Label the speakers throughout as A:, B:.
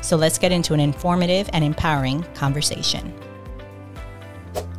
A: So let's get into an informative and empowering conversation.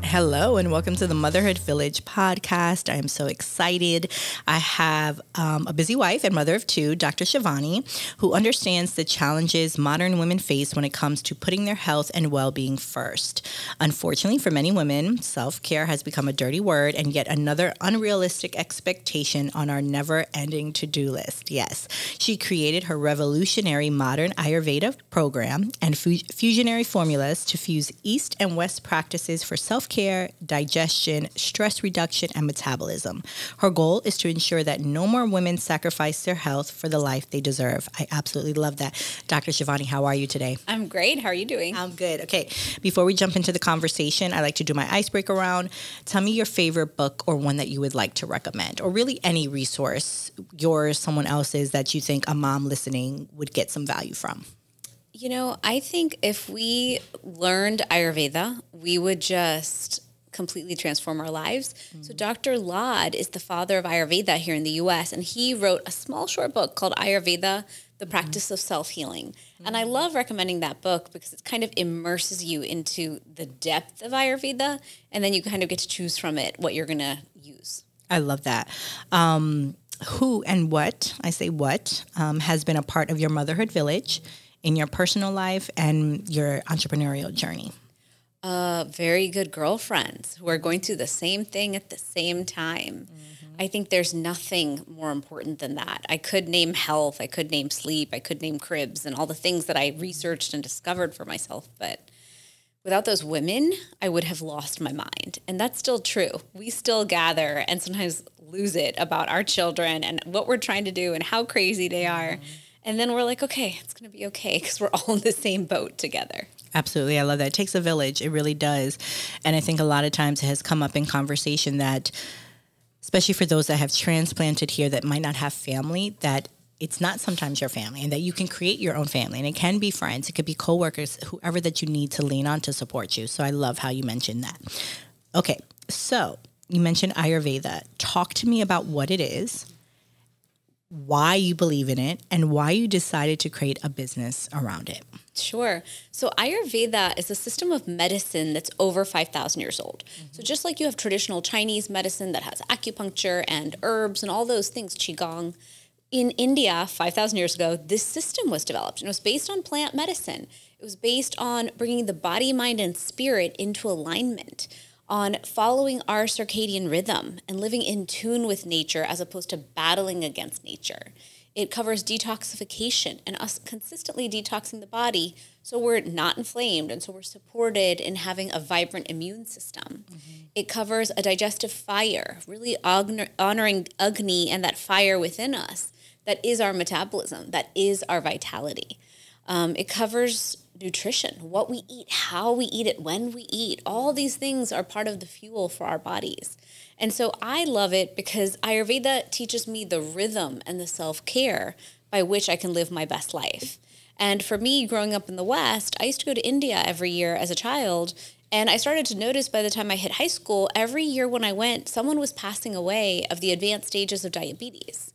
A: Hello, and welcome to the Motherhood Village podcast. I am so excited. I have um, a busy wife and mother of two, Dr. Shivani, who understands the challenges modern women face when it comes to putting their health and well being first. Unfortunately, for many women, self care has become a dirty word and yet another unrealistic expectation on our never ending to do list. Yes, she created her revolutionary modern Ayurveda program and fu- fusionary formulas to fuse East and West practices for self care digestion, stress reduction, and metabolism. Her goal is to ensure that no more women sacrifice their health for the life they deserve. I absolutely love that. Dr. Shivani, how are you today?
B: I'm great. How are you doing?
A: I'm good. Okay, before we jump into the conversation, I like to do my icebreaker round. Tell me your favorite book or one that you would like to recommend, or really any resource, yours, someone else's, that you think a mom listening would get some value from.
B: You know, I think if we learned Ayurveda, we would just completely transform our lives. Mm-hmm. So Dr. Lad is the father of Ayurveda here in the US and he wrote a small short book called Ayurveda: The Practice mm-hmm. of Self-Healing. Mm-hmm. And I love recommending that book because it kind of immerses you into the depth of Ayurveda and then you kind of get to choose from it what you're going to use.
A: I love that. Um, who and what, I say what, um, has been a part of your motherhood village in your personal life and your entrepreneurial journey?
B: Uh, very good girlfriends who are going through the same thing at the same time. Mm-hmm. I think there's nothing more important than that. I could name health, I could name sleep, I could name cribs, and all the things that I researched and discovered for myself. But without those women, I would have lost my mind. And that's still true. We still gather and sometimes lose it about our children and what we're trying to do and how crazy they are. Mm-hmm. And then we're like, okay, it's going to be okay because we're all in the same boat together.
A: Absolutely. I love that. It takes a village. It really does. And I think a lot of times it has come up in conversation that, especially for those that have transplanted here that might not have family, that it's not sometimes your family and that you can create your own family and it can be friends it could be coworkers whoever that you need to lean on to support you so i love how you mentioned that okay so you mentioned ayurveda talk to me about what it is why you believe in it and why you decided to create a business around it.
B: Sure. So Ayurveda is a system of medicine that's over 5,000 years old. Mm-hmm. So just like you have traditional Chinese medicine that has acupuncture and herbs and all those things, qigong, in India 5,000 years ago, this system was developed and it was based on plant medicine. It was based on bringing the body, mind, and spirit into alignment on following our circadian rhythm and living in tune with nature as opposed to battling against nature. It covers detoxification and us consistently detoxing the body so we're not inflamed and so we're supported in having a vibrant immune system. Mm-hmm. It covers a digestive fire, really honoring Agni and that fire within us that is our metabolism, that is our vitality. Um, it covers nutrition, what we eat, how we eat it, when we eat. All these things are part of the fuel for our bodies. And so I love it because Ayurveda teaches me the rhythm and the self care by which I can live my best life. And for me, growing up in the West, I used to go to India every year as a child. And I started to notice by the time I hit high school, every year when I went, someone was passing away of the advanced stages of diabetes.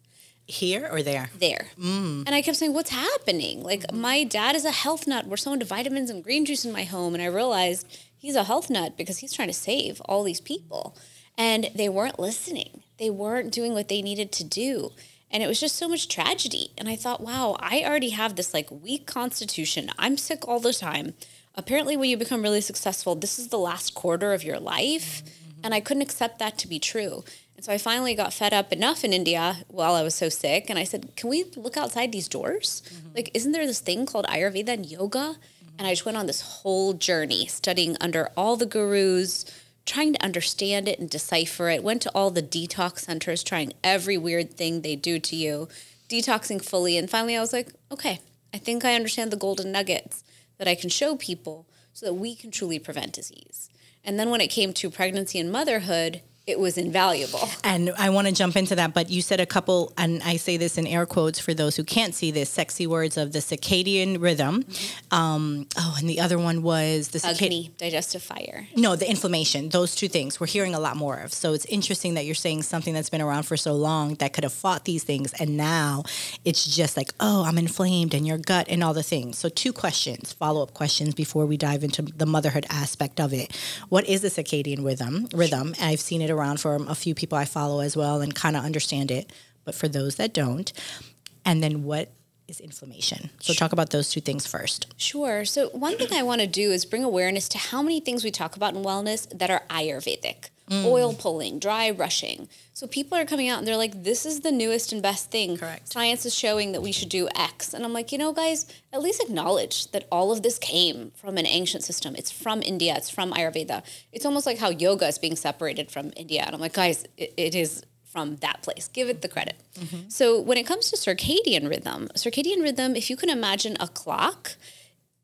A: Here or there?
B: There. Mm. And I kept saying, What's happening? Like, mm-hmm. my dad is a health nut. We're so into vitamins and green juice in my home. And I realized he's a health nut because he's trying to save all these people. And they weren't listening, they weren't doing what they needed to do. And it was just so much tragedy. And I thought, wow, I already have this like weak constitution. I'm sick all the time. Apparently, when you become really successful, this is the last quarter of your life. Mm-hmm. And I couldn't accept that to be true. And so I finally got fed up enough in India while I was so sick. And I said, Can we look outside these doors? Mm-hmm. Like, isn't there this thing called Ayurveda and yoga? Mm-hmm. And I just went on this whole journey studying under all the gurus, trying to understand it and decipher it. Went to all the detox centers, trying every weird thing they do to you, detoxing fully. And finally, I was like, Okay, I think I understand the golden nuggets that I can show people. so that we can truly prevent disease. And then when it came to pregnancy and motherhood, it was invaluable.
A: And I want to jump into that, but you said a couple, and I say this in air quotes for those who can't see this, sexy words of the circadian rhythm. Mm-hmm. Um, oh, and the other one was the
B: Agni, digestive fire.
A: No, the inflammation. Those two things we're hearing a lot more of. So it's interesting that you're saying something that's been around for so long that could have fought these things, and now it's just like, oh, I'm inflamed, and your gut, and all the things. So two questions, follow up questions before we dive into the motherhood aspect of it. What is the circadian rhythm? Rhythm. I've seen it around for a few people I follow as well and kind of understand it. But for those that don't, and then what is inflammation? So talk about those two things first.
B: Sure. So one thing I want to do is bring awareness to how many things we talk about in wellness that are Ayurvedic. Mm. Oil pulling, dry brushing. So people are coming out and they're like, this is the newest and best thing.
A: Correct.
B: Science is showing that we should do X. And I'm like, you know, guys, at least acknowledge that all of this came from an ancient system. It's from India, it's from Ayurveda. It's almost like how yoga is being separated from India. And I'm like, guys, it, it is from that place. Give it the credit. Mm-hmm. So when it comes to circadian rhythm, circadian rhythm, if you can imagine a clock,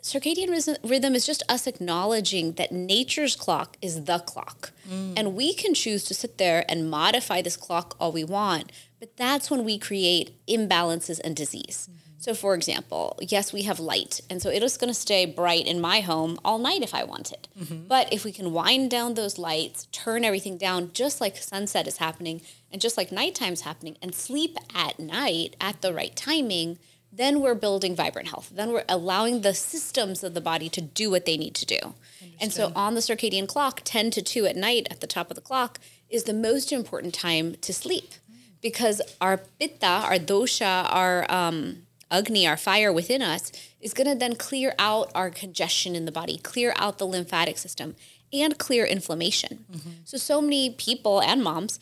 B: circadian rhythm is just us acknowledging that nature's clock is the clock. Mm. And we can choose to sit there and modify this clock all we want. But that's when we create imbalances and disease. Mm-hmm. So, for example, yes, we have light. And so it is going to stay bright in my home all night if I want it. Mm-hmm. But if we can wind down those lights, turn everything down, just like sunset is happening and just like nighttime is happening, and sleep at night at the right timing – then we're building vibrant health. Then we're allowing the systems of the body to do what they need to do. Understood. And so on the circadian clock, 10 to 2 at night at the top of the clock is the most important time to sleep because our pitta, our dosha, our um, agni, our fire within us, is going to then clear out our congestion in the body, clear out the lymphatic system, and clear inflammation. Mm-hmm. So, so many people and moms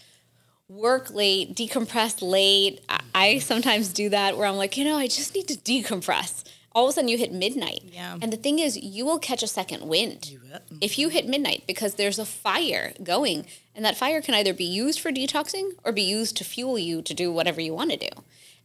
B: work late, decompress late. I sometimes do that where I'm like, you know, I just need to decompress. All of a sudden, you hit midnight.
A: Yeah.
B: And the thing is, you will catch a second wind if you hit midnight because there's a fire going. And that fire can either be used for detoxing or be used to fuel you to do whatever you want to do.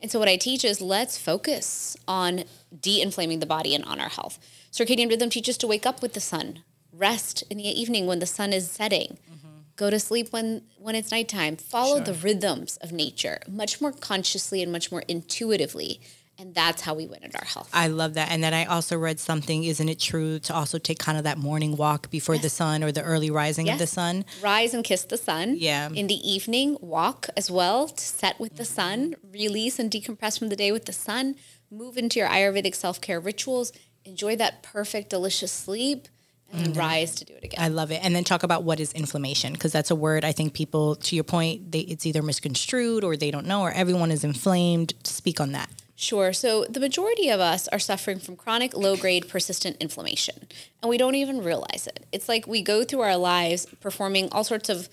B: And so, what I teach is let's focus on de inflaming the body and on our health. Circadian rhythm teaches to wake up with the sun, rest in the evening when the sun is setting. Mm-hmm go to sleep when when it's nighttime follow sure. the rhythms of nature much more consciously and much more intuitively and that's how we win at our health.
A: I love that. And then I also read something, isn't it true to also take kind of that morning walk before yes. the sun or the early rising yes. of the sun?
B: Rise and kiss the sun.
A: Yeah.
B: In the evening, walk as well to set with the mm-hmm. sun, release and decompress from the day with the sun, move into your Ayurvedic self care rituals, enjoy that perfect, delicious sleep and mm-hmm. rise to do it again.
A: I love it. And then talk about what is inflammation because that's a word I think people to your point they, it's either misconstrued or they don't know or everyone is inflamed. Speak on that.
B: Sure. So the majority of us are suffering from chronic low grade persistent inflammation and we don't even realize it. It's like we go through our lives performing all sorts of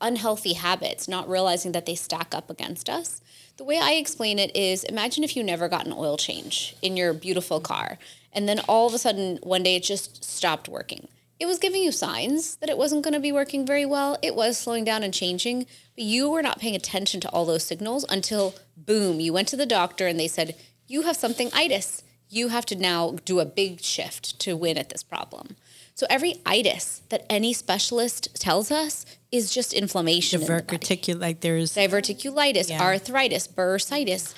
B: unhealthy habits not realizing that they stack up against us. The way I explain it is imagine if you never got an oil change in your beautiful car and then all of a sudden, one day it just stopped working. It was giving you signs that it wasn't going to be working very well. It was slowing down and changing, but you were not paying attention to all those signals until boom, you went to the doctor and they said, You have something itis. You have to now do a big shift to win at this problem. So every itis that any specialist tells us is just inflammation.
A: Diverticulitis, like there's
B: diverticulitis, yeah. arthritis, bursitis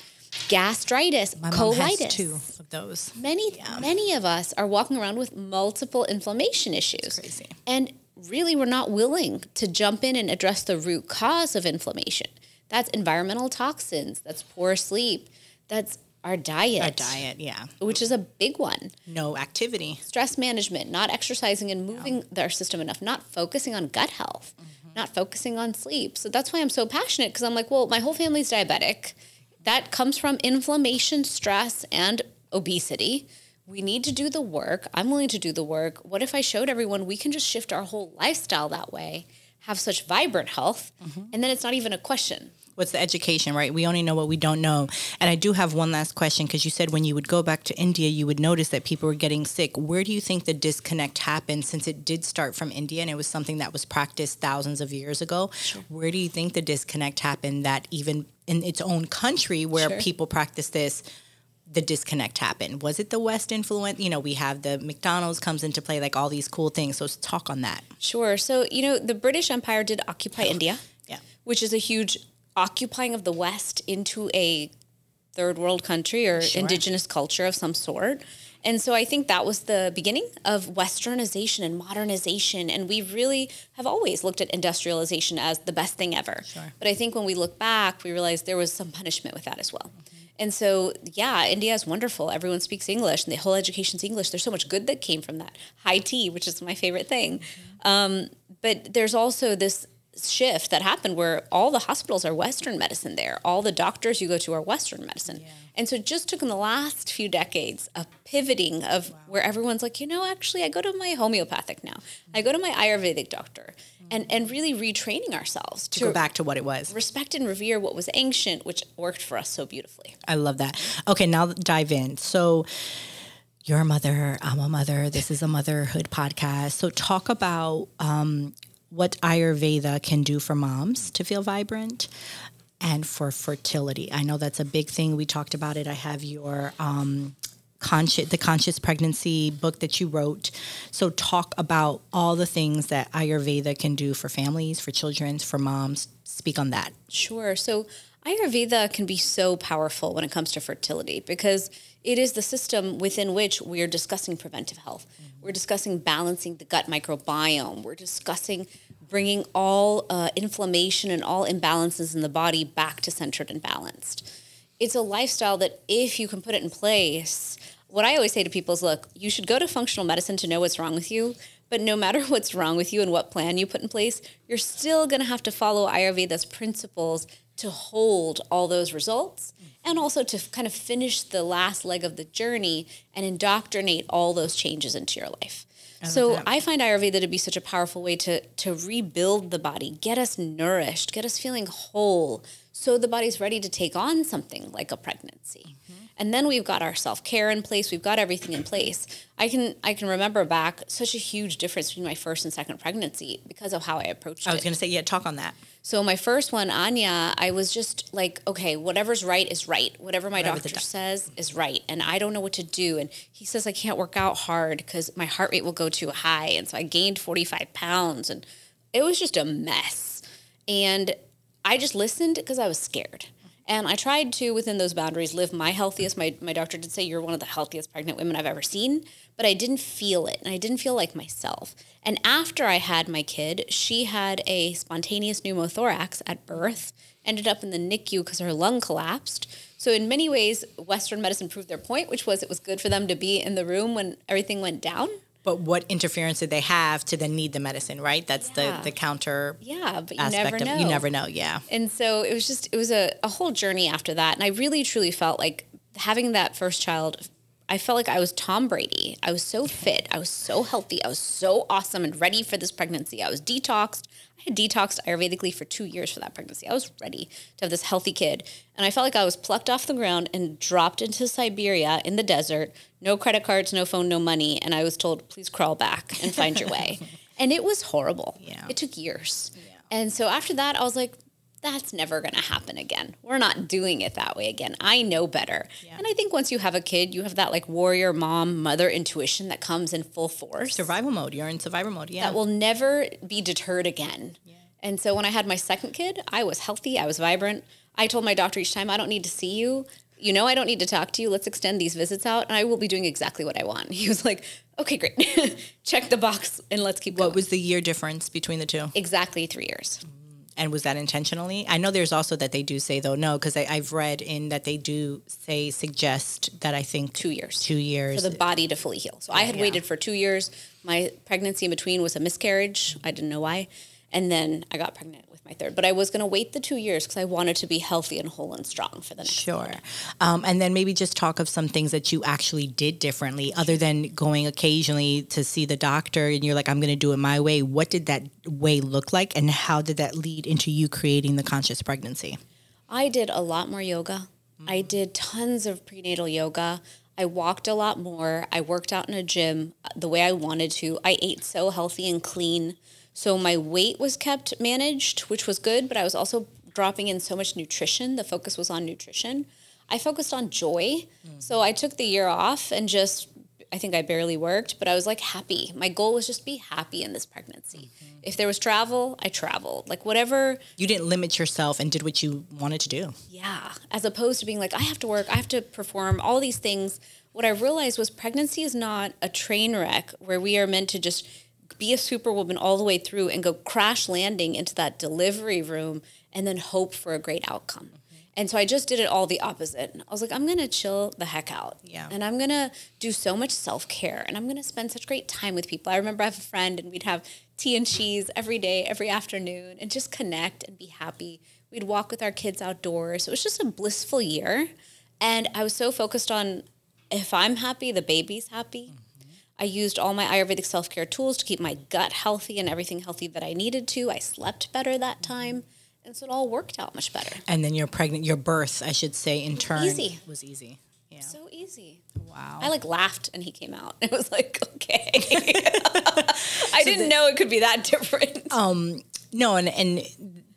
B: gastritis,
A: My
B: colitis.
A: two of those.
B: Many, yeah. many of us are walking around with multiple inflammation issues.
A: crazy.
B: And really, we're not willing to jump in and address the root cause of inflammation. That's environmental toxins. That's poor sleep. That's our diet.
A: Our diet, yeah.
B: Which is a big one.
A: No activity.
B: Stress management, not exercising and moving no. our system enough, not focusing on gut health, mm-hmm. not focusing on sleep. So that's why I'm so passionate because I'm like, well, my whole family's diabetic that comes from inflammation, stress, and obesity. We need to do the work. I'm willing to do the work. What if I showed everyone we can just shift our whole lifestyle that way, have such vibrant health, mm-hmm. and then it's not even a question?
A: What's the education, right? We only know what we don't know. And I do have one last question because you said when you would go back to India, you would notice that people were getting sick. Where do you think the disconnect happened since it did start from India and it was something that was practiced thousands of years ago? Sure. Where do you think the disconnect happened that even in its own country where sure. people practice this the disconnect happen? Was it the West influence? You know, we have the McDonald's comes into play, like all these cool things. So let's talk on that.
B: Sure. So, you know, the British Empire did occupy India,
A: Yeah.
B: which is a huge occupying of the West into a third world country or
A: Sure.
B: indigenous culture of some sort. And so I think that was the beginning of westernization and modernization. And we really have always looked at industrialization as the best thing ever. Sure. But I think when we look back, we realize there was some punishment with that as well. And so, yeah, India is wonderful. Everyone speaks English, and the whole education's English. There's so much good that came from that. High tea, which is my favorite thing. Um, but there's also this shift that happened where all the hospitals are Western medicine there. All the doctors you go to are Western medicine. And so it just took in the last few decades a pivoting of where everyone's like, you know, actually, I go to my homeopathic now. I go to my Ayurvedic doctor. And, and really retraining ourselves to
A: Go back to what it was.
B: respect and revere what was ancient, which worked for us so beautifully.
A: I love that. Okay, now dive in. So, you're a mother, I'm a mother. This is a motherhood podcast. So, talk about um, what Ayurveda can do for moms to feel vibrant and for fertility. I know that's a big thing. We talked about it. I have your um, conscious, the conscious pregnancy book that you wrote. So, talk about all the things that Ayurveda can do for families, for children, for moms. Speak on that.
B: Sure. So Ayurveda can be so powerful when it comes to fertility because it is the system within which we are discussing preventive health. We're discussing balancing the gut microbiome. We're discussing bringing all uh, inflammation and all imbalances in the body back to centered and balanced. It's a lifestyle that, if you can put it in place, what I always say to people is look, you should go to functional medicine to know what's wrong with you. But no matter what's wrong with you and what plan you put in place, you're still going to have to follow Ayurveda's principles to hold all those results and also to kind of finish the last leg of the journey and indoctrinate all those changes into your life. So I find Ayurveda to be such a powerful way to to rebuild the body, get us nourished, get us feeling whole, so the body's ready to take on something like a pregnancy. And then we've got our self-care in place, we've got everything in place. I can I can remember back such a huge difference between my first and second pregnancy because of how I approached it
A: I was going to say, yeah, talk on that.
B: So my first one, Anya, I was just like, okay, whatever's right is right. Whatever my
A: Whatever
B: doctor
A: doc-
B: says is right, and I don't know what to do. And he says I can't work out hard because my heart rate will go too high, and so I gained forty five pounds, and it was just a mess. And I just listened because I was scared. And I tried to, within those boundaries, live my healthiest. My, my doctor did say, You're one of the healthiest pregnant women I've ever seen. But I didn't feel it. And I didn't feel like myself. And after I had my kid, she had a spontaneous pneumothorax at birth, ended up in the NICU because her lung collapsed. So, in many ways, Western medicine proved their point, which was it was good for them to be in the room when everything went down.
A: But what interference did they have to then need the medicine, right? That's
B: Yeah.
A: the, the counter
B: Yeah, but you
A: aspect
B: never
A: of
B: know.
A: you never know, yeah.
B: And so it was just, it was a, a whole journey after that. And I really truly felt like having that first child, I felt like I was Tom Brady. I was so fit. I was so healthy. I was so awesome and ready for this pregnancy. I was detoxed. I had detoxed Ayurvedically for two years for that pregnancy. I was ready to have this healthy kid. And I felt like I was plucked off the ground and dropped into Siberia in the desert. No credit cards, no phone, no money. And I was told, please crawl back and find your way. And it was horrible.
A: Yeah.
B: It took years. And so after that, I was like, that's never going to happen again. We're not doing it that way again. I know better. And I think once you have a kid, you have that like warrior mom, mother intuition that comes in full force
A: Survival mode. You're in survival mode, yeah.
B: that will never be deterred again. Yeah. And so when I had my second kid, I was healthy, I was vibrant. I told my doctor each time, I don't need to see you. You know, I don't need to talk to you. Let's extend these visits out, and I will be doing exactly what I want. He was like, okay, great. Check the box and let's keep going.
A: what was the year difference between the two?
B: exactly three years.
A: And was that intentionally? I know there's also that they do say though no, because I've read in that they do say suggest that I think
B: Two years.
A: two years.
B: for the body to fully heal. So I had
A: yeah.
B: waited for two years. My pregnancy in between was a miscarriage. I didn't know why. And then I got pregnant my third. But I was going to wait the two years because I wanted to be healthy and whole and strong for the next.
A: Sure. Um, and then maybe just talk of some things that you actually did differently, other than going occasionally to see the doctor and you're like, I'm going to do it my way. What did that way look like? And how did that lead into you creating the conscious pregnancy?
B: I did a lot more yoga. I did tons of prenatal yoga. I walked a lot more. I worked out in a gym uh, the way I wanted to. I ate so healthy and clean. So my weight was kept managed, which was good, but I was also dropping in so much nutrition. The focus was on nutrition. I focused on joy. Mm. So I took the year off and just I think I barely worked, but I was like happy. My goal was just be happy in this pregnancy. Mm-hmm. If there was travel, I traveled. Like whatever
A: You didn't limit yourself and did what you wanted to do.
B: yeah, as opposed to being like, I have to work, I have to perform all these things. What I realized was pregnancy is not a train wreck where we are meant to just be a superwoman all the way through and go crash landing into that delivery room and then hope for a great outcome. Mm-hmm. And so I just did it all the opposite. I was like, I'm gonna chill the heck out.
A: Yeah.
B: And I'm gonna do so much self care and I'm gonna spend such great time with people. I remember I have a friend and we'd have tea and cheese every day, every afternoon, and just connect and be happy. We'd walk with our kids outdoors. It was just a blissful year. And I was so focused on if I'm happy, the baby's happy. Mm-hmm. I used all my Ayurvedic self care tools to keep my gut healthy and everything healthy that I needed to. I slept better that time. And so it all worked out much better.
A: And then your pregnant, your birth, I should say, in turn,
B: Easy.
A: was easy. Yeah.
B: So easy.
A: Wow.
B: I like laughed and he came out. It was like, okay. I didn't know it could be that different.
A: Um, no, and and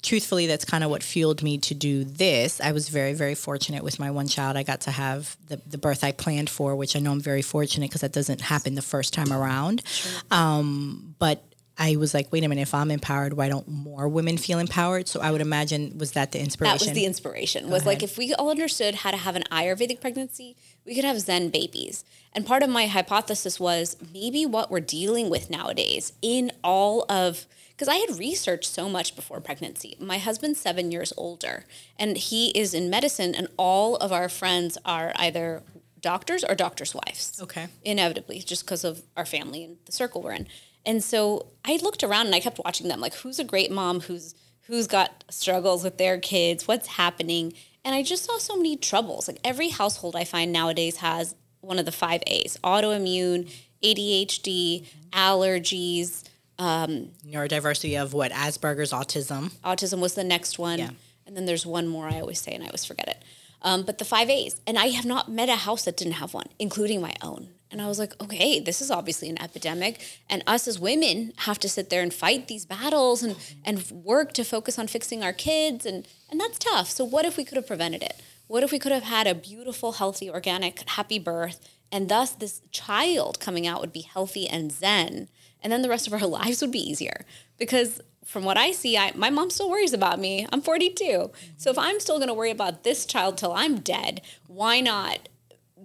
A: truthfully, that's kind of what fueled me to do this. I was very, very fortunate with my one child. I got to have the, the birth I planned for, which I know I'm very fortunate because that doesn't happen the first time around. Um, but I was like, wait a minute, if I'm empowered, why don't more women feel empowered? So I would imagine, was that the inspiration?
B: That was the inspiration. was like if we all understood how to have an Ayurvedic pregnancy, we could have Zen babies. And part of my hypothesis was maybe what we're dealing with nowadays in all of because I had researched so much before pregnancy. My husband's seven years older, and he is in medicine, and all of our friends are either doctors or doctors' wives.
A: Okay.
B: Inevitably, just because of our family and the circle we're in. And so I looked around and I kept watching them, like who's a great mom, who's who's got struggles with their kids, what's happening. And I just saw so many troubles. Like every household I find nowadays has one of the five A's autoimmune, ADHD, allergies.
A: neurodiversity of what Asperger's, autism.
B: Autism was the next one.
A: Yeah.
B: And then there's one more I always say and I always forget it. Um, but the five A's. And I have not met a house that didn't have one, including my own. And I was like, okay, this is obviously an epidemic. And us as women have to sit there and fight these battles and, and work to focus on fixing our kids. And, and that's tough. So, what if we could have prevented it? What if we could have had a beautiful, healthy, organic, happy birth? And thus, this child coming out would be healthy and zen. And then the rest of our lives would be easier. Because from what I see, I, my mom still worries about me. I'm 42. So if I'm still going to worry about this child till I'm dead, why not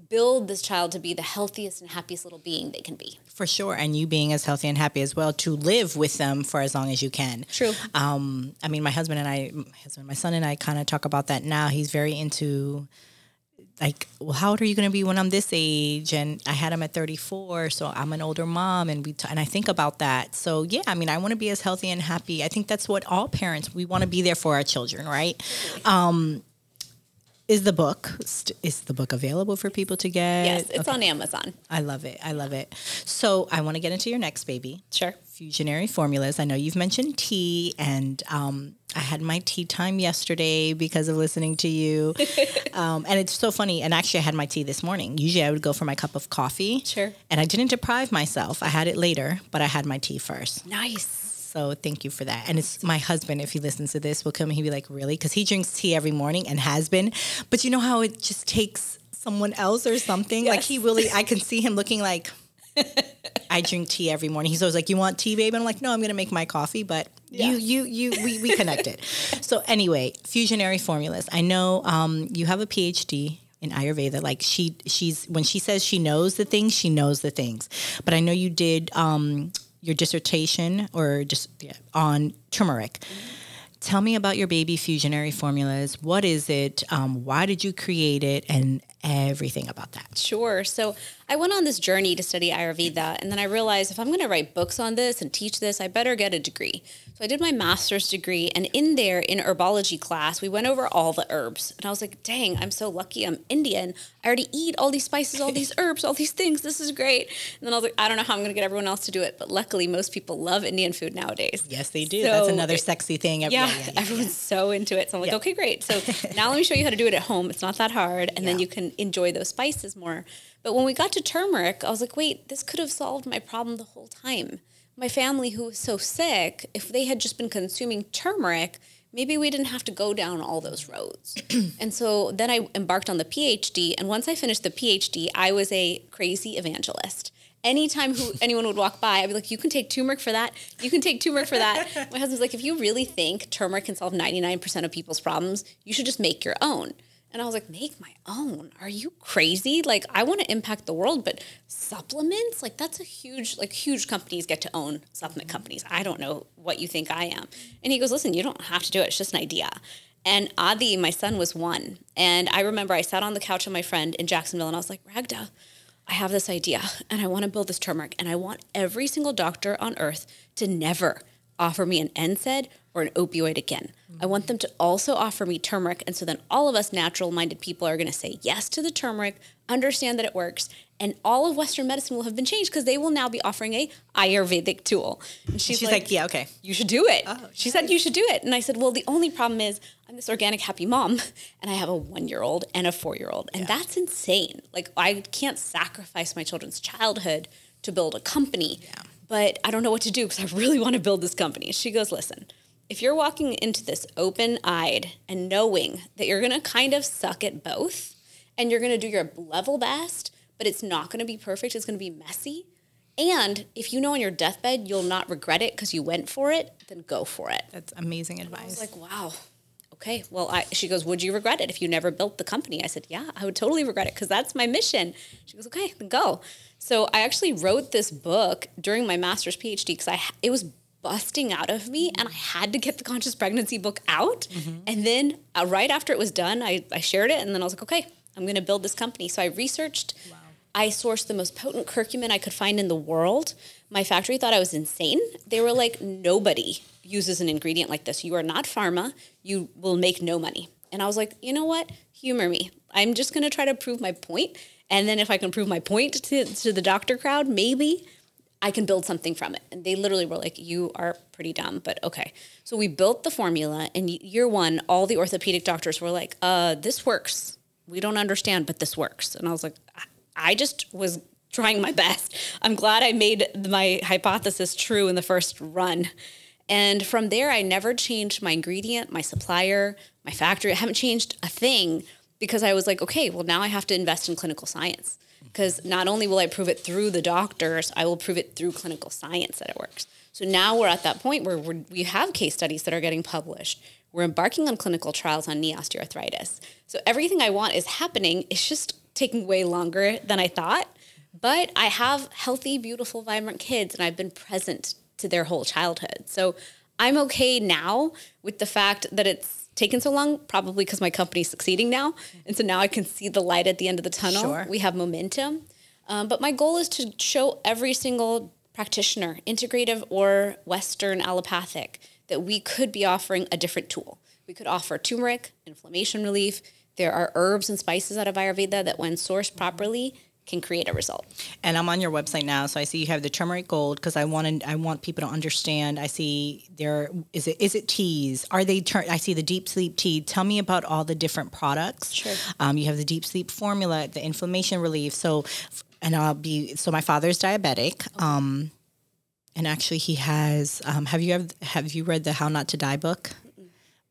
B: build this child to be the healthiest and happiest little being they can be?
A: For sure. And you being as healthy and happy as well to live with them for as long as you can.
B: True.
A: Um, I mean, my husband and I, my husband, my son and I kind of talk about that now. He's very into like, well, how old are you going to be when I'm this age? And I had him at 34, so I'm an older mom, and we t- and I think about that. So yeah, I mean, I want to be as healthy and happy. I think that's what all parents we want to be there for our children, right? Um, is the book st- is the book available for people to get?
B: Yes, it's on Amazon.
A: I love it. I love it. So I want to get into your next baby
B: Sure.
A: fusionary formulas. I know you've mentioned tea, and um, I had my tea time yesterday because of listening to you. um, and it's so funny. And actually, I had my tea this morning. Usually, I would go for my cup of coffee.
B: Sure.
A: And I didn't deprive myself. I had it later, but I had my tea first.
B: Nice.
A: So thank you for that. And it's my husband, if he listens to this, will come and he'll be like, really? Because he drinks tea every morning and has been. But you know how it just takes someone else or something? Like he really, I can see him looking like, I drink tea every morning. He's always like, "You want tea, babe?" And I'm like, "No, I'm gonna make my coffee." But
B: Yeah.
A: you, you, you, we, we connected. so anyway, fusionary formulas. I know um, you have a PhD in Ayurveda. Like she, she's when she says she knows the things, she knows the things. But I know you did um, your dissertation or just yeah, on turmeric. Tell me about your baby fusionary formulas. What is it? Um, why did you create it? And everything about that.
B: Sure. So I went on this journey to study Ayurveda, and then I realized if I'm going to write books on this and teach this, I better get a degree. So I did my master's degree, and in there, in herbology class, we went over all the herbs. And I was like, dang, I'm so lucky I'm Indian. I already eat all these spices, all these herbs, all these things. This is great. And then I was like, I don't know how I'm going to get everyone else to do it. But luckily, most people love Indian food nowadays.
A: Yes, they do.
B: So
A: That's another
B: it-
A: sexy thing. Every-
B: Yeah,
A: yeah,
B: everyone's so into it. So I'm like, okay, great. So now let me show you how to do it at home. It's not that hard, and then you can enjoy those spices more. But when we got to turmeric, I was like, wait, this could have solved my problem the whole time. My family, who was so sick, if they had just been consuming turmeric, maybe we didn't have to go down all those roads. and so then I embarked on the PhD. And once I finished the PhD, I was a crazy evangelist. Anytime who anyone would walk by, I'd be like, "You can take turmeric for that. You can take turmeric for that." My husband's like, "If you really think turmeric can solve ninety nine percent of people's problems, you should just make your own." And I was like, make my own. Are you crazy? Like, I want to impact the world, but supplements, like, that's a huge, like, huge companies get to own supplement mm-hmm. companies. I don't know what you think I am. And he goes, listen, you don't have to do it. It's just an idea. And Adi, my son, was one. And I remember I sat on the couch with my friend in Jacksonville and I was like, Ragda, I have this idea and I want to build this turmeric and I want every single doctor on earth to never offer me an NSAID or an opioid again. I want them to also offer me turmeric. And so then all of us natural minded people are going to say yes to the turmeric, understand that it works, and all of Western medicine will have been changed because they will now be offering a Ayurvedic tool.
A: And she's, she's like, like, yeah, okay.
B: You should do it. Oh, she said, you should do it. And I said, well, the only problem is I'm this organic happy mom and I have a one year old and a four year old. And yeah. that's insane. Like, I can't sacrifice my children's childhood to build a company. Yeah. But I don't know what to do because I really want to build this company. She goes, listen, if you're walking into this open eyed and knowing that you're going to kind of suck at both and you're going to do your level best, but it's not going to be perfect, it's going to be messy. And if you know on your deathbed you'll not regret it because you went for it, then go for it.
A: That's amazing advice. I was
B: like, wow. Okay. Well, I, she goes, Would you regret it if you never built the company? I said, Yeah, I would totally regret it because that's my mission. She goes, Okay, then go. So I actually wrote this book during my master's PhD because I it was busting out of me and I had to get the conscious pregnancy book out. Mm-hmm. And then uh, right after it was done, I, I shared it and then I was like, okay, I'm going to build this company. So I researched, wow. I sourced the most potent curcumin I could find in the world. My factory thought I was insane. They were like, nobody uses an ingredient like this. You are not pharma. You will make no money. And I was like, you know what? Humor me. I'm just going to try to prove my point. And then if I can prove my point to, to the doctor crowd, maybe I can build something from it. And they literally were like, You are pretty dumb, but okay. So we built the formula, and year one, all the orthopedic doctors were like, uh, This works. We don't understand, but this works. And I was like, I just was trying my best. I'm glad I made my hypothesis true in the first run. And from there, I never changed my ingredient, my supplier, my factory. I haven't changed a thing because I was like, okay, well, now I have to invest in clinical science because not only will I prove it through the doctors, I will prove it through clinical science that it works. So now we're at that point where we have case studies that are getting published. We're embarking on clinical trials on knee osteoarthritis. So everything I want is happening. It's just taking way longer than I thought. But I have healthy, beautiful, vibrant kids, and I've been present to their whole childhood. So I'm okay now with the fact that it's taken so long? Probably because my company's succeeding now. And so now I can see the light at the end of the tunnel. Sure. We have momentum. Um, but my goal is to show every single practitioner, integrative or Western allopathic, that we could be offering a different tool. We could offer turmeric, inflammation relief. There are herbs and spices out of Ayurveda that, when sourced properly, can create a result.
A: And I'm on your website now, so I see you have the turmeric gold because I want to, I want people to understand. I see there is it is it teas? Are they? Tur- I see the deep sleep tea. Tell me about all the different products.
B: Sure.
A: Um, you have the deep sleep formula, the inflammation relief. So, and I'll be so my father's diabetic. Okay. Um, and actually, he has. Um, have you ever have you read the How Not to Die book?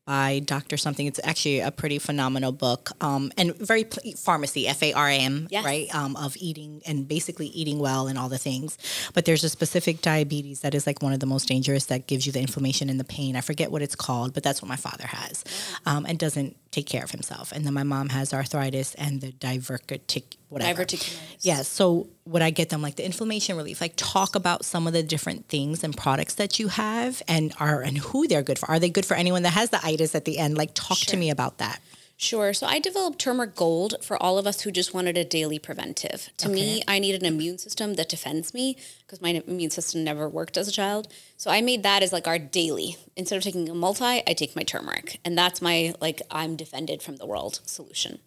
A: By Dr. Something. It's actually a pretty phenomenal book um, and very pl- pharmacy, F A R M, yes. right? Um, of eating and basically eating well and all the things. But there's a specific diabetes that is like one of the most dangerous that gives you the inflammation and the pain. I forget what it's called, but that's what my father has um, and doesn't take care of himself. And then my mom has arthritis and the divertic whatever.
B: Diverticulitis.
A: Yeah. So would I get them like the inflammation relief? Like talk about some of the different things and products that you have and are and who they're good for. Are they good for anyone that has the itis at the end? Like talk sure. to me about that.
B: Sure. So I developed turmeric gold for all of us who just wanted a daily preventive. To okay. me, I need an immune system that defends me because my immune system never worked as a child. So I made that as like our daily. Instead of taking a multi, I take my turmeric. And that's my like I'm defended from the world solution.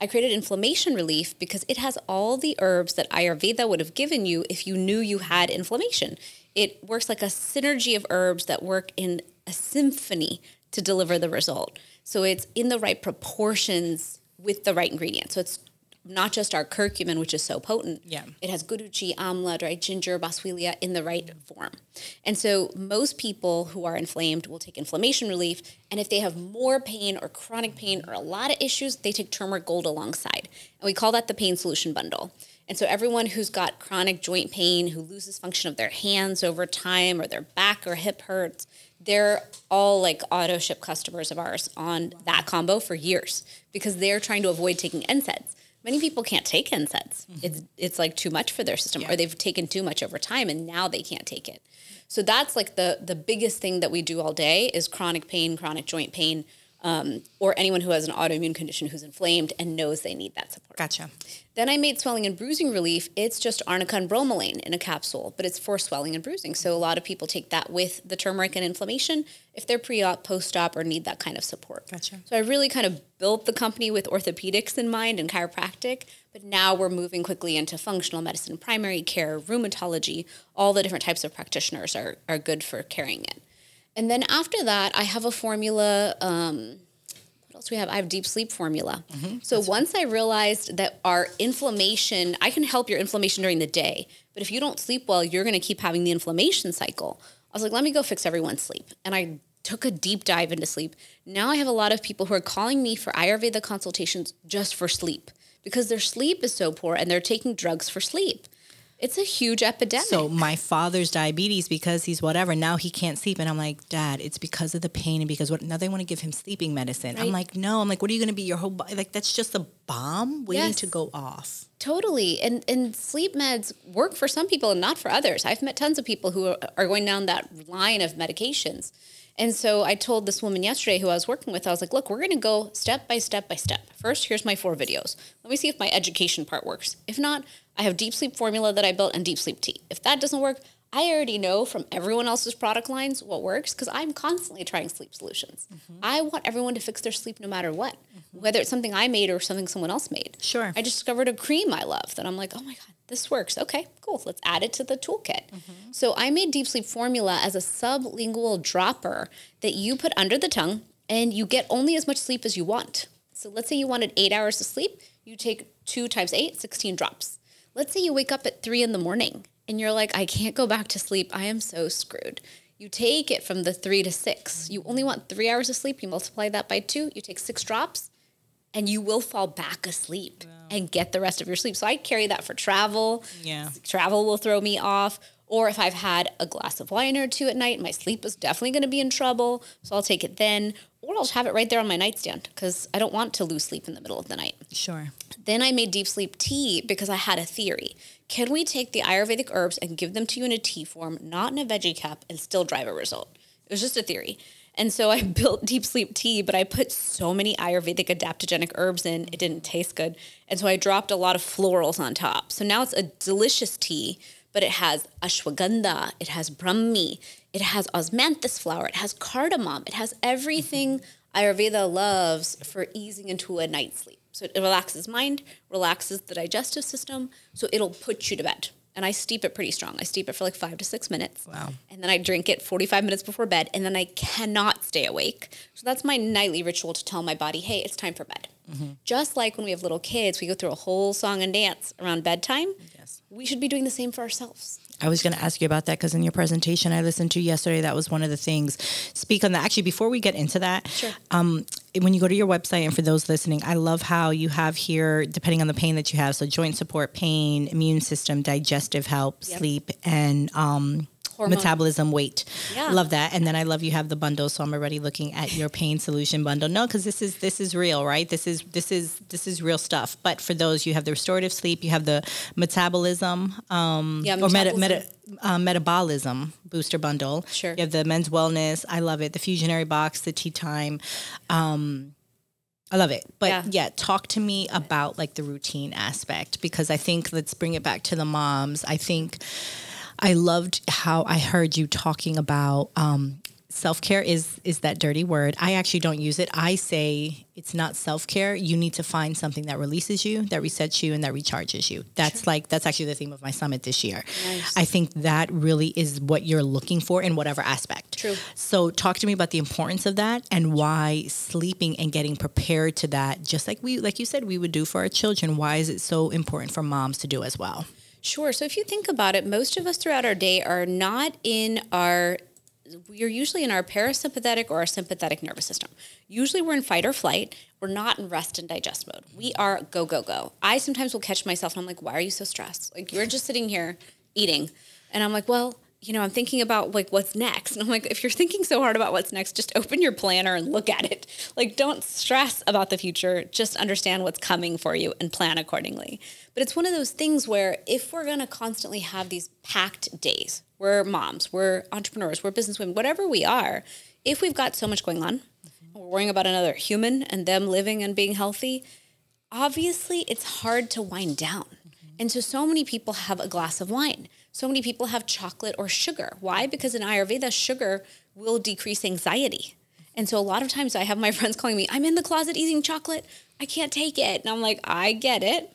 B: I created inflammation relief because it has all the herbs that Ayurveda would have given you if you knew you had inflammation. It works like a synergy of herbs that work in a symphony to deliver the result. So it's in the right proportions with the right ingredients. So it's not just our curcumin, which is so potent.
A: Yeah.
B: It has guduchi, amla, dried ginger, boswellia in the right form. And so most people who are inflamed will take inflammation relief. And if they have more pain or chronic pain or a lot of issues, they take turmeric gold alongside. And we call that the pain solution bundle. And so everyone who's got chronic joint pain, who loses function of their hands over time, or their back or hip hurts, they're all like auto ship customers of ours on that combo for years because they're trying to avoid taking NSAIDs. Many people can't take NSAIDs. Mm-hmm. It's it's like too much for their system, yeah. or they've taken too much over time, and now they can't take it. So that's like the the biggest thing that we do all day is chronic pain, chronic joint pain, um, or anyone who has an autoimmune condition who's inflamed and knows they need that support.
A: Gotcha.
B: Then I made swelling and bruising relief. It's just arnica and bromelain in a capsule, but it's for swelling and bruising. So a lot of people take that with the turmeric and inflammation if they're pre-op, post-op, or need that kind of support.
A: Gotcha.
B: So I really kind of built the company with orthopedics in mind and chiropractic, but now we're moving quickly into functional medicine, primary care, rheumatology. All the different types of practitioners are, are good for carrying it. And then after that, I have a formula. Um, what else we have? I have deep sleep formula. Mm-hmm. So That's once I realized that our inflammation, I can help your inflammation during the day, but if you don't sleep well, you're going to keep having the inflammation cycle. I was like, let me go fix everyone's sleep. And I took a deep dive into sleep. Now I have a lot of people who are calling me for Ayurveda consultations just for sleep because their sleep is so poor and they're taking drugs for sleep. It's a huge epidemic.
A: So my father's diabetes because he's whatever. Now he can't sleep, and I'm like, Dad, it's because of the pain and because what? Now they want to give him sleeping medicine. Right. I'm like, no. I'm like, what are you going to be? Your whole body? Like that's just a bomb waiting yes. to go off.
B: Totally. And and sleep meds work for some people and not for others. I've met tons of people who are, are going down that line of medications. And so I told this woman yesterday who I was working with, I was like, look, we're going to go step by step by step. First, here's my four videos. Let me see if my education part works. If not, I have deep sleep formula that I built and deep sleep tea. If that doesn't work, I already know from everyone else's product lines what works because I'm constantly trying sleep solutions. Mm-hmm. I want everyone to fix their sleep no matter what, mm-hmm. whether it's something I made or something someone else made.
A: Sure.
B: I just discovered a cream I love that I'm like, oh my God, this works. Okay, cool. Let's add it to the toolkit. Mm-hmm. So I made Deep Sleep Formula as a sublingual dropper that you put under the tongue and you get only as much sleep as you want. So let's say you wanted eight hours of sleep, you take two times eight, 16 drops. Let's say you wake up at three in the morning and you're like, I can't go back to sleep. I am so screwed. You take it from the three to six. You only want three hours of sleep. You multiply that by two. You take six drops and you will fall back asleep wow. and get the rest of your sleep. So I carry that for travel.
A: Yeah.
B: Travel will throw me off. Or if I've had a glass of wine or two at night, my sleep is definitely going to be in trouble. So I'll take it then. Or I'll have it right there on my nightstand because I don't want to lose sleep in the middle of the night.
A: Sure.
B: Then I made deep sleep tea because I had a theory. Can we take the Ayurvedic herbs and give them to you in a tea form, not in a veggie cup, and still drive a result? It was just a theory. And so I built deep sleep tea, but I put so many Ayurvedic adaptogenic herbs in, it didn't taste good. And so I dropped a lot of florals on top. So now it's a delicious tea, but it has ashwagandha, it has brahmi, it has osmanthus flower, it has cardamom, it has everything Ayurveda loves for easing into a night's sleep. So it relaxes mind, relaxes the digestive system, so it'll put you to bed. And I steep it pretty strong. I steep it for like five to six minutes.
A: Wow.
B: And then I drink it 45 minutes before bed, and then I cannot stay awake. So that's my nightly ritual to tell my body, hey, it's time for bed. Mm-hmm. Just like when we have little kids, we go through a whole song and dance around bedtime. Yes. We should be doing the same for ourselves.
A: I was going to ask you about that because in your presentation I listened to yesterday, that was one of the things. Speak on that. Actually, before we get into that,
B: sure.
A: um, when you go to your website, and for those listening, I love how you have here, depending on the pain that you have, so joint support, pain, immune system, digestive help, yep. sleep, and um, Hormone. metabolism, weight. Yeah. Love that. And then I love you have the bundle. So I'm already looking at your pain solution bundle. No, because this is this is real, right? This is this is this is real stuff. But for those, you have the restorative sleep, you have the metabolism, um,
B: yeah,
A: or meta, meta, uh, metabolism booster bundle.
B: Sure.
A: You have the men's wellness. I love it. The fusionary box, the tea time. Um, I love it. But yeah. yeah. talk to me about like the routine aspect because I think let's bring it back to the moms. I think I loved how I heard you talking about um, self care is is that dirty word. I actually don't use it. I say it's not self care. You need to find something that releases you, that resets you, and that recharges you. That's sure. like that's actually the theme of my summit this year. Nice. I think that really is what you're looking for in whatever aspect.
B: True.
A: So talk to me about the importance of that and why sleeping and getting prepared to that, just like we like you said we would do for our children. Why is it so important for moms to do as well?
B: Sure. So if you think about it, most of us throughout our day are not in our we're usually in our parasympathetic or our sympathetic nervous system. Usually we're in fight or flight. We're not in rest and digest mode. We are go, go, go. I sometimes will catch myself and I'm like, why are you so stressed? Like you're just sitting here eating. And I'm like, well, you know, I'm thinking about like what's next. And I'm like, if you're thinking so hard about what's next, just open your planner and look at it. Like, don't stress about the future. Just understand what's coming for you and plan accordingly. But it's one of those things where if we're going to constantly have these packed days, we're moms, we're entrepreneurs, we're businesswomen, whatever we are, if we've got so much going on, mm-hmm. we're worrying about another human and them living and being healthy, obviously it's hard to wind down. Mm-hmm. And so, so many people have a glass of wine so many people have chocolate or sugar. Why? Because in Ayurveda, sugar will decrease anxiety. And so a lot of times I have my friends calling me, I'm in the closet eating chocolate. I can't take it. And I'm like, I get it.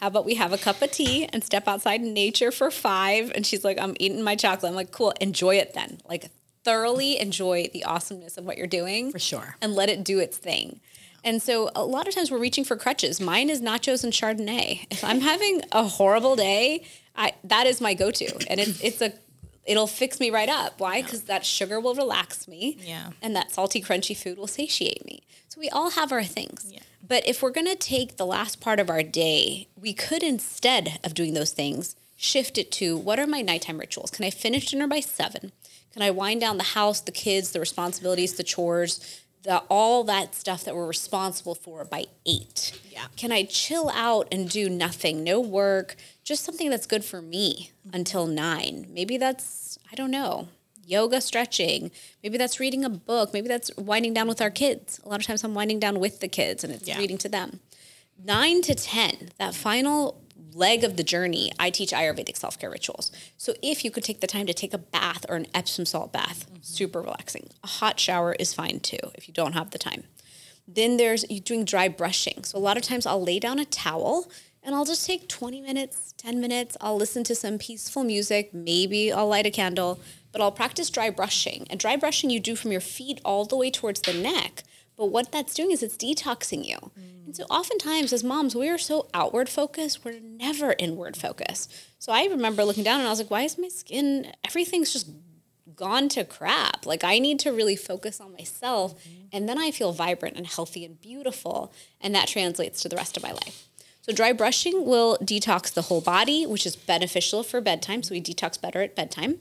B: How about we have a cup of tea and step outside in nature for five? And she's like, I'm eating my chocolate. I'm like, cool, enjoy it then. Like, thoroughly enjoy the awesomeness of what you're doing.
A: For sure.
B: And let it do its thing. And so a lot of times we're reaching for crutches. Mine is nachos and Chardonnay. If I'm having a horrible day, I that is my go-to, and it's it's a it'll fix me right up. Why? Because that sugar will relax me.
A: Yeah.
B: And that salty, crunchy food will satiate me. So we all have our things. Yeah. But if we're going to take the last part of our day, we could instead of doing those things, shift it to what are my nighttime rituals? Can I finish dinner by seven? Can I wind down the house, the kids, the responsibilities, the chores, the all that stuff that we're responsible for by eight?
A: Yeah.
B: Can I chill out and do nothing, no work, just something that's good for me until nine. Maybe that's, I don't know, yoga stretching. Maybe that's reading a book. Maybe that's winding down with our kids. A lot of times I'm winding down with the kids and it's yeah. reading to them. Nine to 10, that final leg of the journey, I teach Ayurvedic self care rituals. So if you could take the time to take a bath or an Epsom salt bath, mm-hmm. super relaxing. A hot shower is fine too if you don't have the time. Then there's doing dry brushing. So a lot of times I'll lay down a towel and I'll just take 20 minutes, 10 minutes. I'll listen to some peaceful music. Maybe I'll light a candle, but I'll practice dry brushing. And dry brushing you do from your feet all the way towards the neck. But what that's doing is it's detoxing you. Mm. And so oftentimes as moms, we are so outward focused, we're never inward focused. So I remember looking down and I was like, why is my skin, everything's just gone to crap. Like I need to really focus on myself and then I feel vibrant and healthy and beautiful. And that translates to the rest of my life. So dry brushing will detox the whole body, which is beneficial for bedtime. So we detox better at bedtime.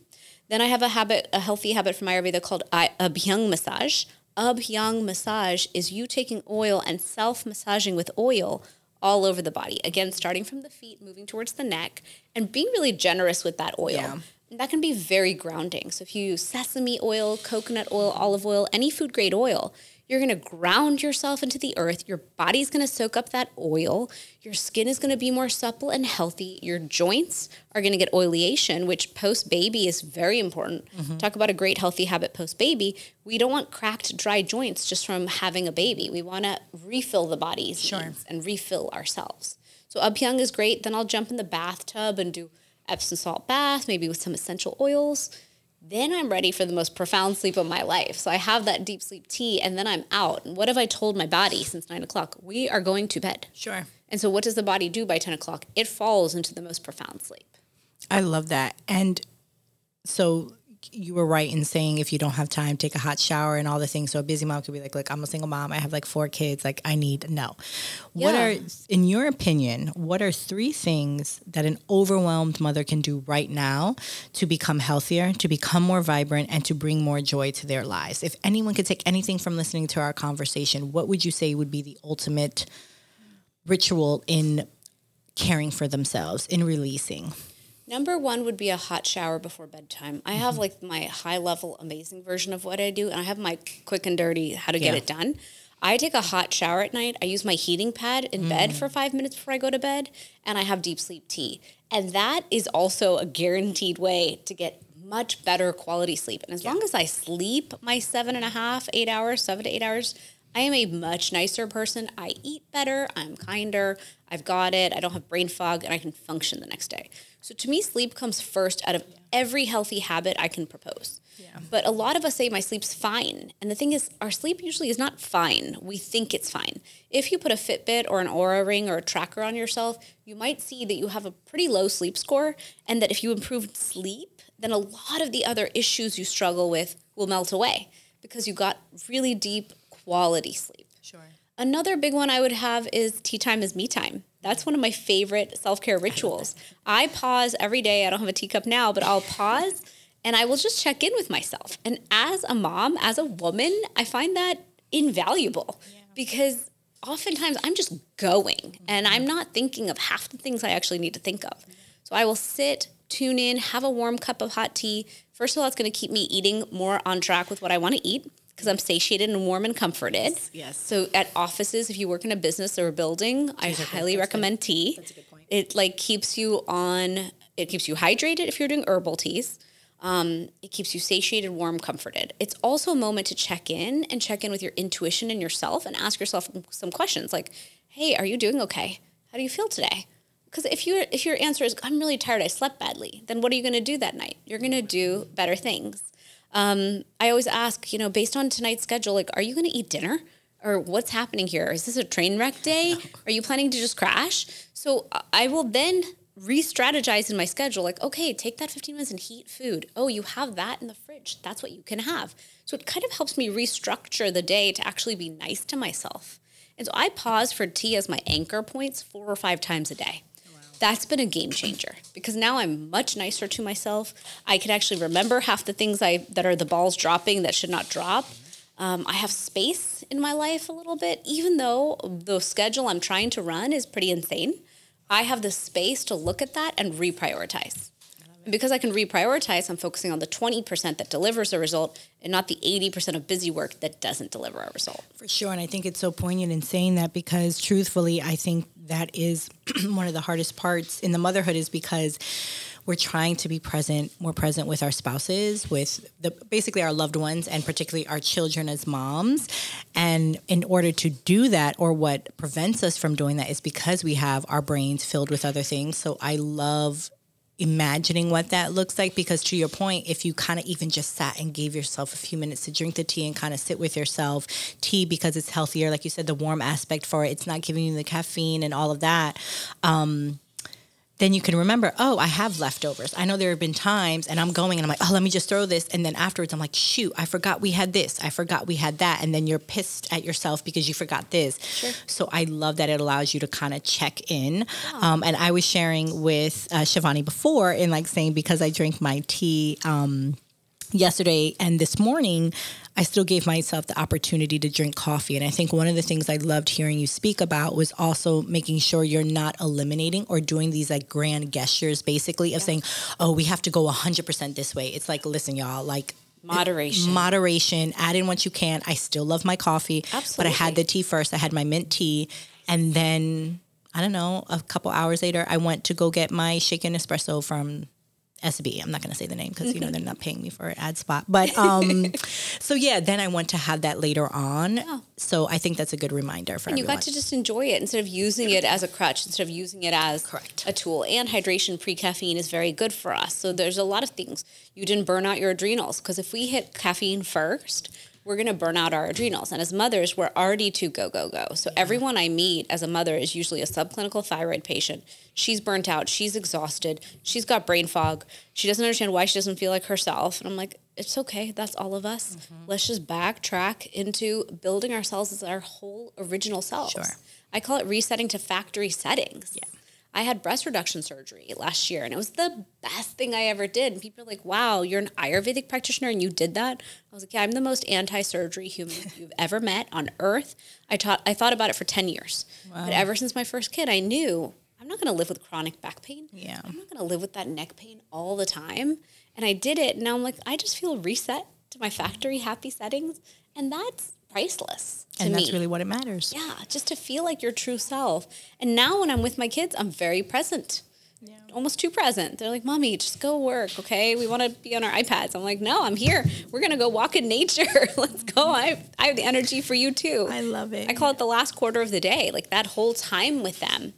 B: Then I have a habit, a healthy habit from Ayurveda called a Abhyang massage. Abhyang massage is you taking oil and self massaging with oil all over the body. Again, starting from the feet, moving towards the neck, and being really generous with that oil. Yeah. And that can be very grounding. So if you use sesame oil, coconut oil, olive oil, any food grade oil, you're going to ground yourself into the earth. Your body's going to soak up that oil. Your skin is going to be more supple and healthy. Your joints are going to get oleation, which post baby is very important. Mm-hmm. Talk about a great healthy habit post baby. We don't want cracked, dry joints just from having a baby. We want to refill the body's sure. and refill ourselves. So Abhyang is great. Then I'll jump in the bathtub and do Epsom salt bath, maybe with some essential oils then I'm ready for the most profound sleep of my life. So I have that deep sleep tea and then I'm out. And what have I told my body since nine o'clock? We are going to bed.
A: Sure.
B: And so what does the body do by 10 o'clock? It falls into the most profound sleep.
A: I love that. And so you were right in saying if you don't have time, take a hot shower and all the things. So a busy mom could be like, look, I'm a single mom. I have like four kids. Like I need no. Yeah. What are, in your opinion, what are three things that an overwhelmed mother can do right now to become healthier, to become more vibrant, and to bring more joy to their lives? If anyone could take anything from listening to our conversation, what would you say would be the ultimate ritual in caring for themselves, in releasing?
B: Number one would be a hot shower before bedtime. I have mm-hmm. like my high level, amazing version of what I do, and I have my quick and dirty how to yeah. get it done. I take a hot shower at night. I use my heating pad in mm. bed for five minutes before I go to bed, and I have deep sleep tea. And that is also a guaranteed way to get much better quality sleep. And as long as I sleep my seven and a half, eight hours, seven to eight hours, I am a much nicer person. I eat better. I'm kinder. I've got it. I don't have brain fog and I can function the next day. So to me, sleep comes first out of every healthy habit I can propose. Yeah. But a lot of us say my sleep's fine. And the thing is, our sleep usually is not fine. We think it's fine. If you put a Fitbit or an Oura ring or a tracker on yourself, you might see that you have a pretty low sleep score and that if you improved sleep, then a lot of the other issues you struggle with will melt away because you got really deep quality sleep.
A: Sure.
B: Another big one I would have is tea time is me time. That's one of my favorite self care rituals. I pause every day. I don't have a teacup now, but I'll pause and I will just check in with myself. And as a mom, as a woman, I find that invaluable yeah. because oftentimes I'm just going and I'm not thinking of half the things I actually need to think of. So I will sit, tune in, have a warm cup of hot tea. First of all, it's going to keep me eating more on track with what I want to eat because I'm satiated and warm and comforted.
A: Yes.
B: So at offices, if you work in a business or a building, I highly recommend
A: good.
B: tea.
A: That's a good point.
B: It like keeps you on. It keeps you hydrated if you're doing herbal teas. Um, it keeps you satiated, warm, comforted. It's also a moment to check in and check in with your intuition and yourself and ask yourself some questions like, "Hey, are you doing okay? How do you feel today?" Because if you if your answer is "I'm really tired, I slept badly," then what are you going to do that night? You're going to do better things. Um, I always ask, you know, based on tonight's schedule, like, are you going to eat dinner? Or what's happening here? Is this a train wreck day? Are you planning to just crash? So I will then re strategize in my schedule like, okay, take that 15 minutes and heat food. Oh, you have that in the fridge. That's what you can have. So it kind of helps me restructure the day to actually be nice to myself. And so I pause for tea as my anchor points four or five times a day that's been a game changer because now I'm much nicer to myself. I can actually remember half the things I that are the balls dropping that should not drop. Um, I have space in my life a little bit, even though the schedule I'm trying to run is pretty insane. I have the space to look at that and reprioritize. And because I can reprioritize, I'm focusing on the 20% that delivers a result and not the 80% of busy work that doesn't deliver a result.
A: For sure. And I think it's so poignant in saying that because truthfully, I think that is one of the hardest parts in the motherhood is because we're trying to be present, more present with our spouses, with the basically our loved ones, and particularly our children as moms. And in order to do that, or what prevents us from doing that, is because we have our brains filled with other things. So I love imagining what that looks like because to your point if you kind of even just sat and gave yourself a few minutes to drink the tea and kind of sit with yourself tea because it's healthier like you said the warm aspect for it it's not giving you the caffeine and all of that um, then you can remember, oh, I have leftovers. I know there have been times and I'm going and I'm like, oh, let me just throw this. And then afterwards, I'm like, shoot, I forgot we had this. I forgot we had that. And then you're pissed at yourself because you forgot this. Sure. So I love that it allows you to kind of check in. Um, and I was sharing with uh, Shivani before in like saying, because I drink my tea. Um, yesterday and this morning, I still gave myself the opportunity to drink coffee. And I think one of the things I loved hearing you speak about was also making sure you're not eliminating or doing these like grand gestures, basically, of yeah. saying, oh, we have to go 100% this way. It's like, listen, y'all, like,
B: moderation
A: moderation add in what you can i still love my coffee
B: Absolutely.
A: but i had the tea first i had my mint tea and then i don't know a couple hours later i went to go get my shaken espresso from SB. I'm not going to say the name because you know they're not paying me for an ad spot. But um, so yeah, then I want to have that later on. Yeah. So I think that's a good reminder for
B: and
A: everyone.
B: you got to just enjoy it instead of using it as a crutch, instead of using it as
A: Correct.
B: a tool. And hydration pre caffeine is very good for us. So there's a lot of things you didn't burn out your adrenals because if we hit caffeine first, we're going to burn out our adrenals. And as mothers, we're already too go, go, go. So yeah. everyone I meet as a mother is usually a subclinical thyroid patient. She's burnt out. She's exhausted. She's got brain fog. She doesn't understand why she doesn't feel like herself. And I'm like, it's okay. That's all of us. Mm-hmm. Let's just backtrack into building ourselves as our whole original selves.
A: Sure.
B: I call it resetting to factory settings.
A: Yeah.
B: I had breast reduction surgery last year and it was the best thing I ever did. And people are like, wow, you're an Ayurvedic practitioner and you did that? I was like, yeah, I'm the most anti surgery human you've ever met on earth. I, taught, I thought about it for 10 years. Wow. But ever since my first kid, I knew I'm not going to live with chronic back pain.
A: Yeah.
B: I'm not going to live with that neck pain all the time. And I did it. And now I'm like, I just feel reset to my factory happy settings. And that's priceless
A: and
B: me.
A: that's really what it matters.
B: Yeah, just to feel like your true self. And now when I'm with my kids, I'm very present. almost too present. They're like, "Mommy, just go work, okay? We want to be on our iPads." I'm like, "No, I'm here. We're gonna go walk in nature. Let's go. I I have the energy for you too."
A: I love it.
B: I call it the last quarter of the day, like that whole time with them.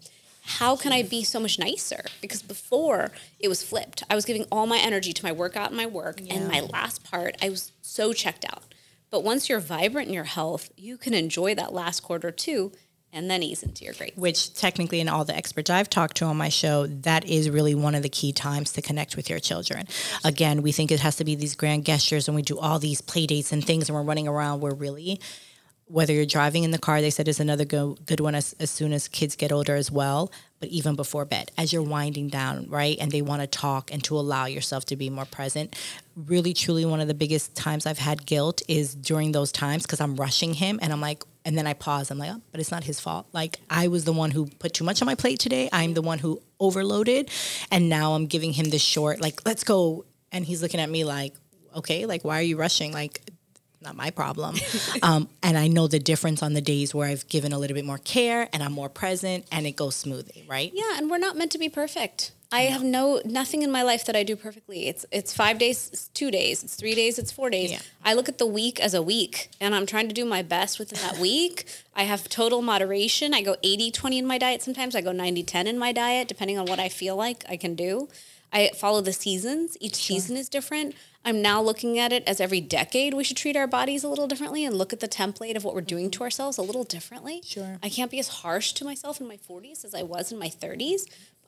B: How can I be so much nicer? Because before it was flipped. I was giving all my energy to my workout and my work,
A: Yeah.
B: and my last part, I was so checked out. But once you're vibrant in your health, you can enjoy that last quarter too, and then ease into your great.
A: which technically in all the experts I've talked to on my show, that is really one of the key times to connect with your children. Again, we think it has to be these grand gestures and we do all these play dates and things and we're running around. We're really, whether you're driving in the car, they said is another go, good one as, as soon as kids get older as well, but even before bed, as you're winding down, right? And they want to talk and to allow yourself to be more present. Really, truly, one of the biggest times I've had guilt is during those times because I'm rushing him and I'm like, and then I pause. I'm like, oh, but it's not his fault. Like, I was the one who put too much on my plate today. I'm the one who overloaded. And now I'm giving him this short, like, let's go. And he's looking at me like, okay, like, why are you rushing? Like, not my problem. um, and I know the difference on the days where I've given a little bit more care and I'm more present and it goes smoothly, right?
B: Yeah, and we're not meant to be perfect. I have no nothing in my life that I do perfectly. It's it's five days, it's two days, it's three days, it's four days.
A: Yeah.
B: I look at the week as a week and I'm trying to do my best within that week. I have total moderation. I go 80-20 in my diet sometimes. I go 90-10 in my diet, depending on what I feel like I can do. I follow the seasons. Each season is different. I'm now looking at it as every decade we should treat our bodies a little differently and look at the template of what we're doing to mm-hmm. ourselves a little differently.
A: Sure.
B: I can't be as harsh to myself in my 40s as I was in my 30s.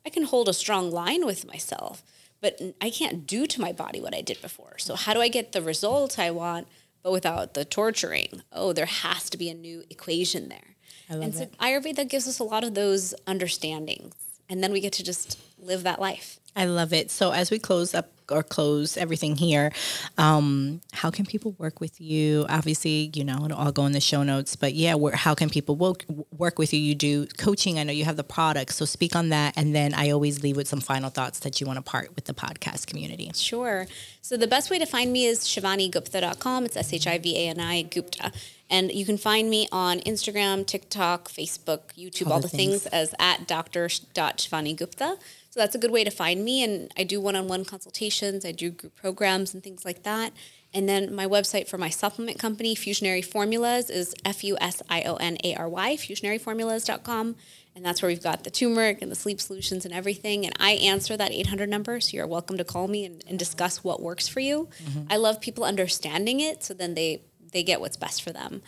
B: I can hold a strong line with myself, but I can't do to my body what I did before. So, how do I get the result I want, but without the torturing? Oh, there has to be a new equation there.
A: I love
B: and so,
A: it.
B: Ayurveda gives us a lot of those understandings, and then we get to just live that life.
A: I love it. So as we close up or close everything here, um, how can people work with you? Obviously, you know, it'll all go in the show notes, but yeah, where, how can people work, work with you? You do coaching. I know you have the product. So speak on that. And then I always leave with some final thoughts that you want to part with the podcast community.
B: Sure. So the best way to find me is shivanigupta.com. It's S H I V A N I Gupta. And you can find me on Instagram, TikTok, Facebook, YouTube, all,
A: All
B: the things.
A: things.
B: as at dr.shivanigupta. So that's a good way to find me. And I do one on one consultations, I do group programs and things like that. And then my website for my supplement company, Fusionary Formulas, is F U S I O N A R Y, fusionaryformulas.com. And that's where we've got the turmeric and the sleep solutions and everything. And I answer that 800 number. So you're welcome to call me and, and discuss what works for you. Mm-hmm. I love people understanding it so then they, they get what's best for them.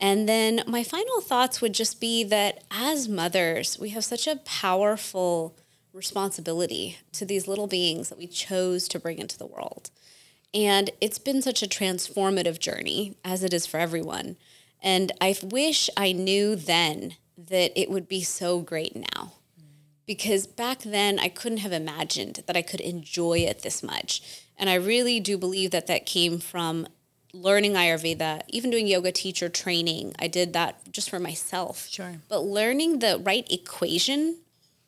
B: And then my final thoughts would just be that as mothers, we have such a powerful responsibility to these little beings that we chose to bring into the world. And it's been such a transformative journey, as it is for everyone. And I wish I knew then that it would be so great now. Because back then, I couldn't have imagined that I could enjoy it this much. And I really do believe that that came from learning Ayurveda, even doing yoga teacher training. I did that just for myself.
A: Sure.
B: But learning the right equation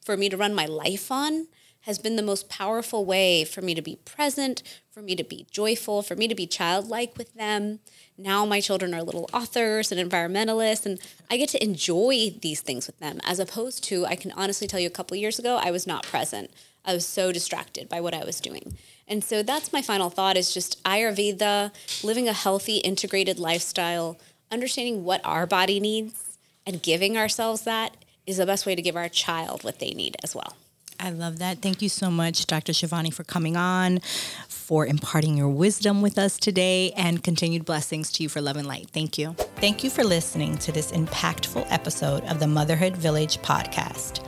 B: for me to run my life on has been the most powerful way for me to be present, for me to be joyful, for me to be childlike with them. Now my children are little authors and environmentalists, and I get to enjoy these things with them as opposed to, I can honestly tell you, a couple of years ago, I was not present. I was so distracted by what I was doing. And so that's my final thought is just Ayurveda, living a healthy, integrated lifestyle, understanding what our body needs and giving ourselves that is the best way to give our child what they need as well.
A: I love that. Thank you so much, Dr. Shivani, for coming on, for imparting your wisdom with us today, and continued blessings to you for love and light. Thank you. Thank you for listening to this impactful episode of the Motherhood Village podcast.